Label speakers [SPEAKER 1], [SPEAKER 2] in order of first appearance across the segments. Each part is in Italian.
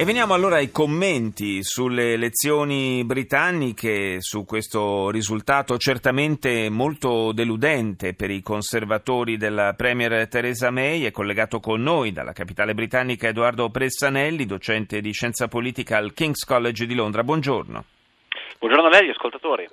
[SPEAKER 1] E veniamo allora ai commenti sulle elezioni britanniche, su questo risultato certamente molto deludente per i conservatori della Premier Theresa May. È collegato con noi dalla capitale britannica Edoardo Pressanelli, docente di scienza politica al King's College di Londra. Buongiorno.
[SPEAKER 2] Buongiorno a lei, ascoltatori.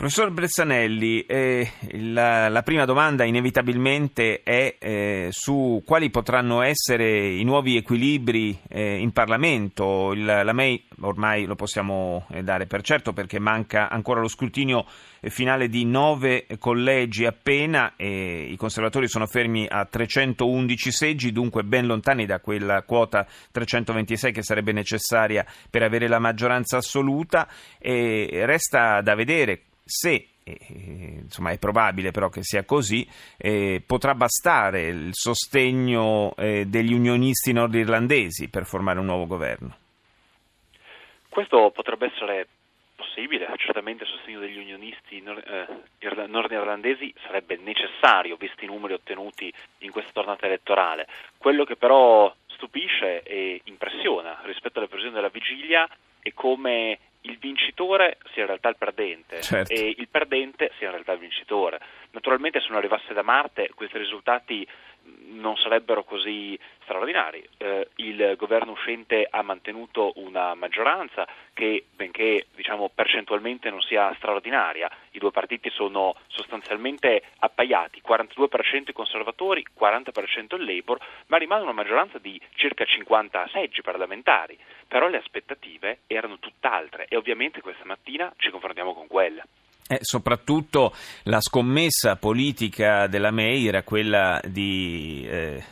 [SPEAKER 1] Professor Brezzanelli, eh, la, la, prima domanda inevitabilmente è eh, su quali potranno essere i nuovi equilibri eh, in Parlamento. Il, la May ormai lo possiamo eh, dare per certo perché manca ancora lo scrutinio finale di nove collegi appena e i conservatori sono fermi a 311 seggi, dunque ben lontani da quella quota 326 che sarebbe necessaria per avere la maggioranza assoluta. Resta da vedere se eh, insomma è probabile però che sia così, eh, potrà bastare il sostegno eh, degli unionisti nordirlandesi per formare un nuovo governo?
[SPEAKER 2] Questo potrebbe essere possibile, certamente il sostegno degli unionisti nord- nordirlandesi sarebbe necessario visti i numeri ottenuti in questa tornata elettorale. Quello che però stupisce e impressiona rispetto alle previsioni della vigilia è come il vincitore sia in realtà il perdente
[SPEAKER 1] certo.
[SPEAKER 2] e il perdente sia in realtà il vincitore. Naturalmente se non arrivasse da Marte questi risultati non sarebbero così straordinari. Eh, il governo uscente ha mantenuto una maggioranza che, benché diciamo, percentualmente non sia straordinaria, i due partiti sono sostanzialmente appaiati, 42% i conservatori, 40% il Labour, ma rimane una maggioranza di circa 50 seggi parlamentari. Però le aspettative erano tutt'altre e ovviamente questa mattina ci confrontiamo con quelle.
[SPEAKER 1] Eh, soprattutto la scommessa politica della May era quella di eh,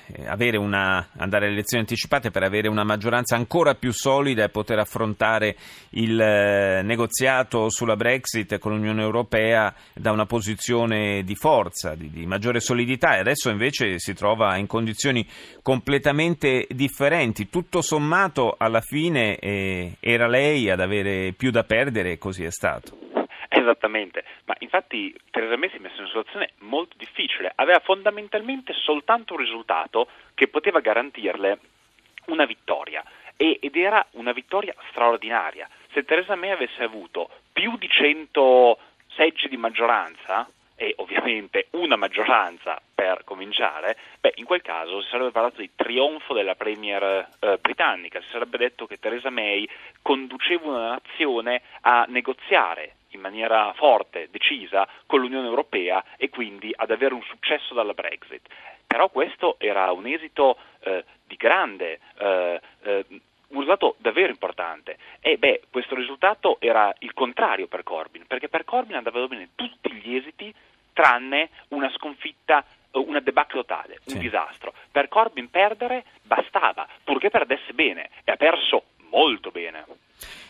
[SPEAKER 1] una, andare alle elezioni anticipate per avere una maggioranza ancora più solida e poter affrontare il eh, negoziato sulla Brexit con l'Unione Europea da una posizione di forza, di, di, maggiore solidità e adesso invece si trova in condizioni completamente differenti. Tutto sommato alla fine eh, era lei ad avere più da perdere e così è stato.
[SPEAKER 2] Esattamente, ma infatti Theresa May si è messa in una situazione molto difficile, aveva fondamentalmente soltanto un risultato che poteva garantirle una vittoria. Ed era una vittoria straordinaria. Se Theresa May avesse avuto più di 100 seggi di maggioranza, e ovviamente una maggioranza per cominciare, beh, in quel caso si sarebbe parlato di trionfo della Premier eh, britannica, si sarebbe detto che Theresa May conduceva una nazione a negoziare in maniera forte, decisa, con l'Unione Europea e quindi ad avere un successo dalla Brexit. Però questo era un esito eh, di grande, eh, eh, un risultato davvero importante. E beh, questo risultato era il contrario per Corbyn, perché per Corbyn andavano bene tutti gli esiti tranne una sconfitta una debacle totale, un sì. disastro. Per Corbyn perdere bastava, purché perdesse bene, e ha perso molto bene.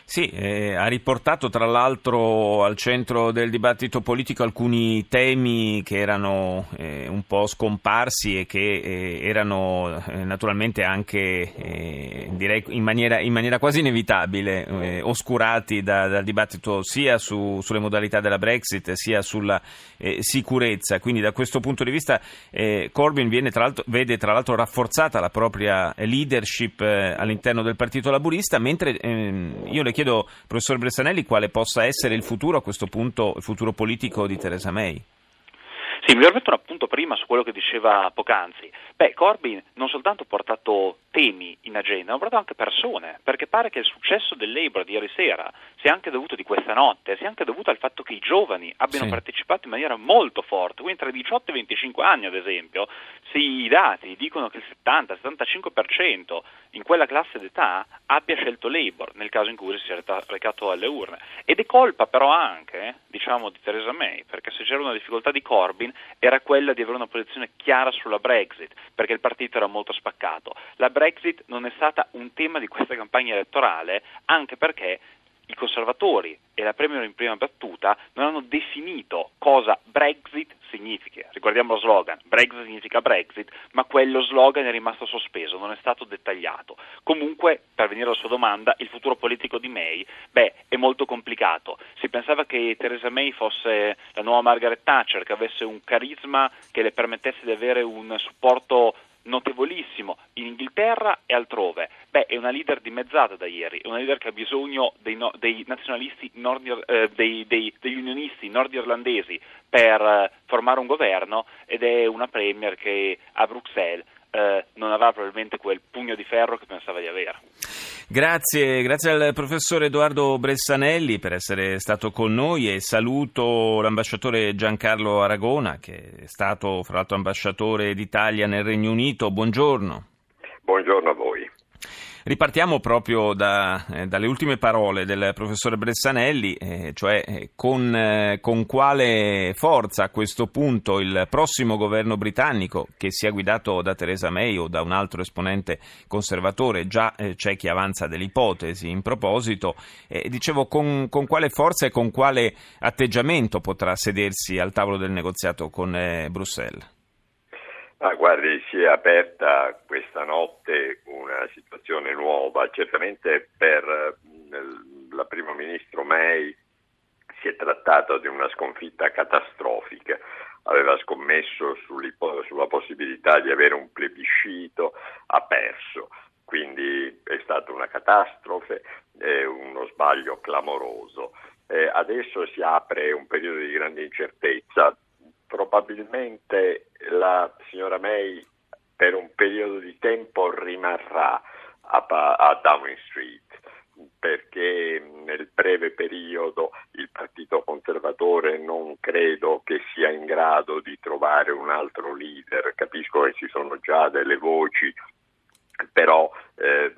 [SPEAKER 1] Sì, eh, ha riportato tra l'altro al centro del dibattito politico alcuni temi che erano eh, un po' scomparsi e che eh, erano eh, naturalmente anche eh, direi in maniera, in maniera, quasi inevitabile eh, oscurati da, dal dibattito sia su, sulle modalità della Brexit sia sulla sicurezza. Quindi da questo punto di vista Corbyn tra vede tra l'altro rafforzata la propria leadership all'interno del Partito Laburista, mentre ehm, io le chiedo, professor Bressanelli, quale possa essere il futuro a questo punto, il futuro politico di Theresa May.
[SPEAKER 2] Sì, mi permetto un appunto prima su quello che diceva poc'anzi. Beh, Corbyn non soltanto ha portato temi in agenda, ma ha portato anche persone, perché pare che il successo del Labour di ieri sera sia anche dovuto di questa notte, sia anche dovuto al fatto che i giovani abbiano sì. partecipato in maniera molto forte, quindi tra i 18 e i 25 anni ad esempio, se i dati dicono che il 70-75% in quella classe d'età abbia scelto Labour nel caso in cui si sia recato alle urne. Ed è colpa però anche, diciamo, di Theresa May, perché se c'era una difficoltà di Corbyn era quella di avere una posizione chiara sulla Brexit, perché il partito era molto spaccato. La Brexit non è stata un tema di questa campagna elettorale, anche perché i conservatori e la Premier in prima battuta non hanno definito cosa Brexit significa. Ricordiamo lo slogan, Brexit significa Brexit, ma quello slogan è rimasto sospeso, non è stato dettagliato. Comunque, per venire alla sua domanda, il futuro politico di May, beh, è molto complicato. Si pensava che Theresa May fosse la nuova Margaret Thatcher, che avesse un carisma che le permettesse di avere un supporto notevolissimo in Inghilterra e altrove. Beh, è una leader dimezzata da ieri, è una leader che ha bisogno dei, no, dei nazionalisti, nordi, eh, dei, dei, degli unionisti nordirlandesi per eh, formare un governo ed è una premier che a Bruxelles eh, non avrà probabilmente quel pugno di ferro che pensava di avere.
[SPEAKER 1] Grazie, grazie al professor Edoardo Bressanelli per essere stato con noi e saluto l'ambasciatore Giancarlo Aragona che è stato fra l'altro ambasciatore d'Italia nel Regno Unito. Buongiorno.
[SPEAKER 3] Buongiorno a voi.
[SPEAKER 1] Ripartiamo proprio da, eh, dalle ultime parole del professore Bressanelli, eh, cioè eh, con, eh, con, quale forza a questo punto il prossimo governo britannico, che sia guidato da Theresa May o da un altro esponente conservatore, già eh, c'è chi avanza delle ipotesi in proposito, eh, dicevo con, con, quale forza e con quale atteggiamento potrà sedersi al tavolo del negoziato con Bruxelles?
[SPEAKER 3] Ah, guardi, si è aperta questa notte una situazione nuova, certamente per eh, la primo ministro May si è trattato di una sconfitta catastrofica, aveva scommesso sulla possibilità di avere un plebiscito, ha perso, quindi è stata una catastrofe, è uno sbaglio clamoroso. Eh, adesso si apre un periodo di grande incertezza, probabilmente la signora May per un periodo di tempo rimarrà a, a Downing Street perché nel breve periodo il Partito Conservatore non credo che sia in grado di trovare un altro leader. Capisco che ci sono già delle voci, però eh,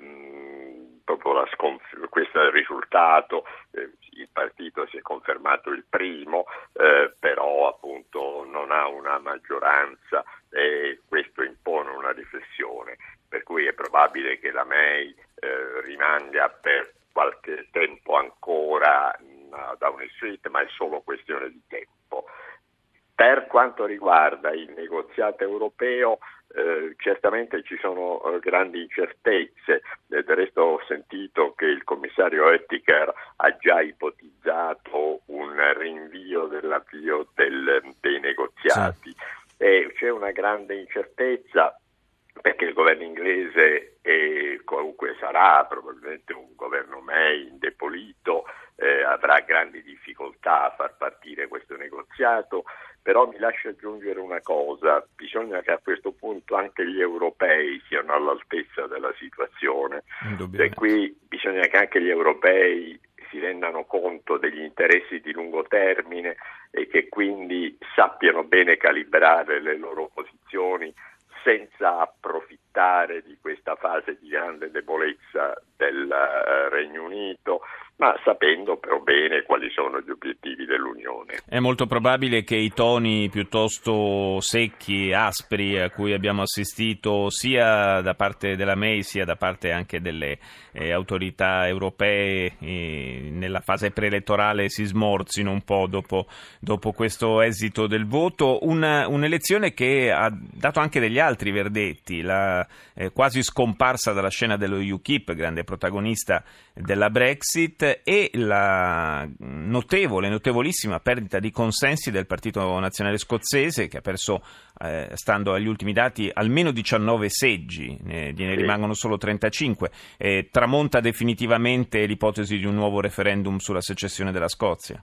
[SPEAKER 3] proprio sconf- questo è il risultato. Eh, il partito si è confermato il primo, eh, però appunto ha una maggioranza e questo impone una riflessione, per cui è probabile che la May eh, rimanga per qualche tempo ancora a Downing Street, ma è solo questione di tempo. Per quanto riguarda il negoziato europeo, eh, certamente ci sono eh, grandi incertezze, eh, del resto ho sentito che il commissario Oettinger ha già ipotizzato un rinvio dell'avvio del, dei negoziati. Sì. c'è una grande incertezza perché il governo inglese è, comunque sarà probabilmente un governo May indebolito, eh, avrà grandi difficoltà a far partire questo negoziato. Però mi lascia aggiungere una cosa, bisogna che a questo punto anche gli europei siano all'altezza della situazione. E qui bisogna che anche gli europei si rendano conto degli interessi di lungo termine e che quindi sappiano bene calibrare le loro posizioni senza approfittare di questa fase di grande debolezza del uh, Regno Unito ma sapendo però bene quali sono gli obiettivi dell'Unione.
[SPEAKER 1] È molto probabile che i toni piuttosto secchi aspri a cui abbiamo assistito sia da parte della May sia da parte anche delle eh, autorità europee eh, nella fase preelettorale si smorzino un po' dopo, dopo questo esito del voto. Una, un'elezione che ha dato anche degli altri verdetti, la eh, quasi scomparsa dalla scena dello UKIP, grande protagonista della Brexit, e la notevole, notevolissima perdita di consensi del Partito Nazionale Scozzese che ha perso, eh, stando agli ultimi dati, almeno 19 seggi, ne, ne rimangono solo 35. Eh, tramonta definitivamente l'ipotesi di un nuovo referendum sulla secessione della Scozia?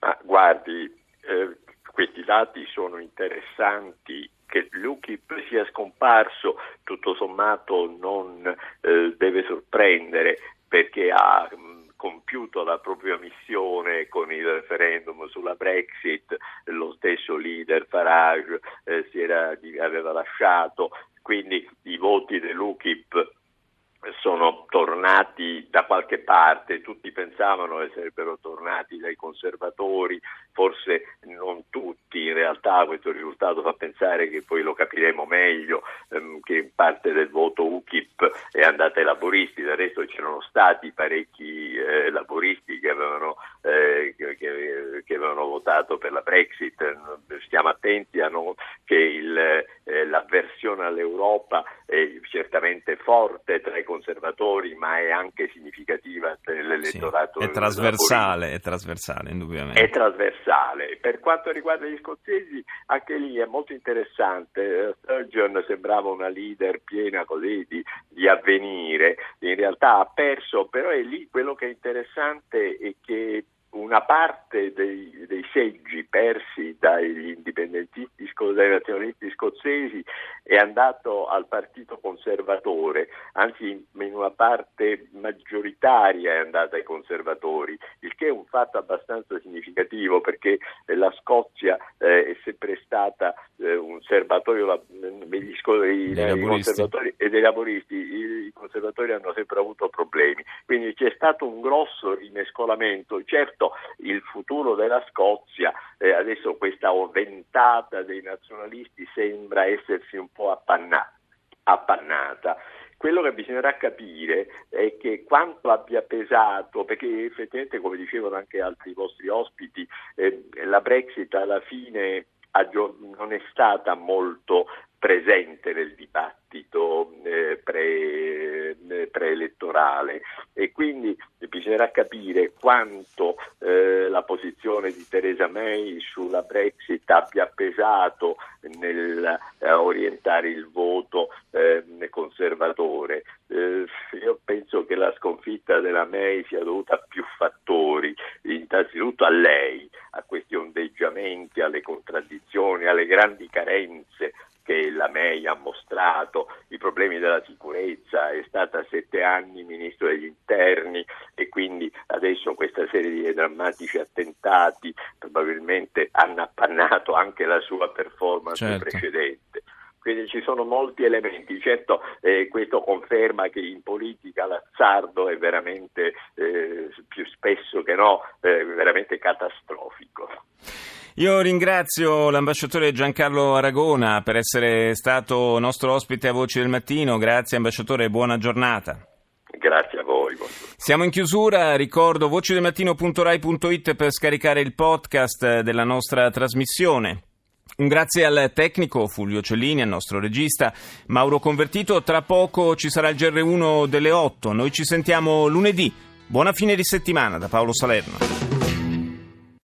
[SPEAKER 3] Ma guardi, eh, questi dati sono interessanti che l'UKIP sia scomparso tutto sommato non eh, deve sorprendere perché ha compiuto la propria missione con il referendum sulla Brexit, lo stesso leader Farage eh, era, aveva lasciato, quindi i voti dell'UKIP sono tornati da qualche parte, tutti pensavano che sarebbero tornati dai conservatori, forse non tutti, in realtà questo risultato fa pensare che poi lo capiremo meglio, ehm, che parte del voto UKIP è andata ai laboristi, del resto c'erano stati parecchi eh, laboristi che avevano, eh, che, che avevano, votato per la Brexit, stiamo attenti a non, che il, eh, l'avversione all'Europa è certamente forte tra i conservatori ma è anche significativa nell'elettorato.
[SPEAKER 1] Sì, è trasversale, è trasversale indubbiamente.
[SPEAKER 3] È trasversale. Per quanto riguarda gli scozzesi, anche lì è molto interessante. Sturgeon sembrava una leader piena così di, di avvenire, in realtà ha perso, però è lì quello che è interessante è che una parte dei, dei, seggi persi dagli indipendentisti, dai nazionalisti scozzesi è andato al partito conservatore, anzi in una parte maggioritaria è andata ai conservatori, che è un fatto abbastanza significativo perché la Scozia eh, è sempre stata eh, un serbatoio degli i, i conservatori e dei laboristi, I, i conservatori hanno sempre avuto problemi, quindi c'è stato un grosso rimescolamento, certo il futuro della Scozia, eh, adesso questa ventata dei nazionalisti sembra essersi un po' appanna- appannata. Quello che bisognerà capire è che quanto abbia pesato, perché effettivamente, come dicevano anche altri vostri ospiti, eh, la Brexit alla fine non è stata molto presente nel dibattito eh, pre, eh, preelettorale. E quindi bisognerà capire quanto eh, la posizione di Theresa May sulla Brexit abbia pesato nel eh, orientare il voto conservatore. Eh, io penso che la sconfitta della May sia dovuta a più fattori, innanzitutto a lei, a questi ondeggiamenti, alle contraddizioni, alle grandi carenze che la MEI ha mostrato, i problemi della sicurezza, è stata sette anni ministro degli interni e quindi adesso questa serie di drammatici attentati probabilmente hanno appannato anche la sua performance certo. precedente. Quindi ci sono molti elementi, certo eh, questo conferma che in politica l'azzardo è veramente eh, più spesso che no, eh, veramente catastrofico.
[SPEAKER 1] Io ringrazio l'ambasciatore Giancarlo Aragona per essere stato nostro ospite a Voci del Mattino. Grazie ambasciatore e buona giornata.
[SPEAKER 3] Grazie a voi.
[SPEAKER 1] Siamo in chiusura, ricordo vocidelmattino.rai.it per scaricare il podcast della nostra trasmissione. Un grazie al tecnico Fulvio Cellini, al nostro regista Mauro Convertito. Tra poco ci sarà il GR1 delle 8. Noi ci sentiamo lunedì. Buona fine di settimana da Paolo Salerno.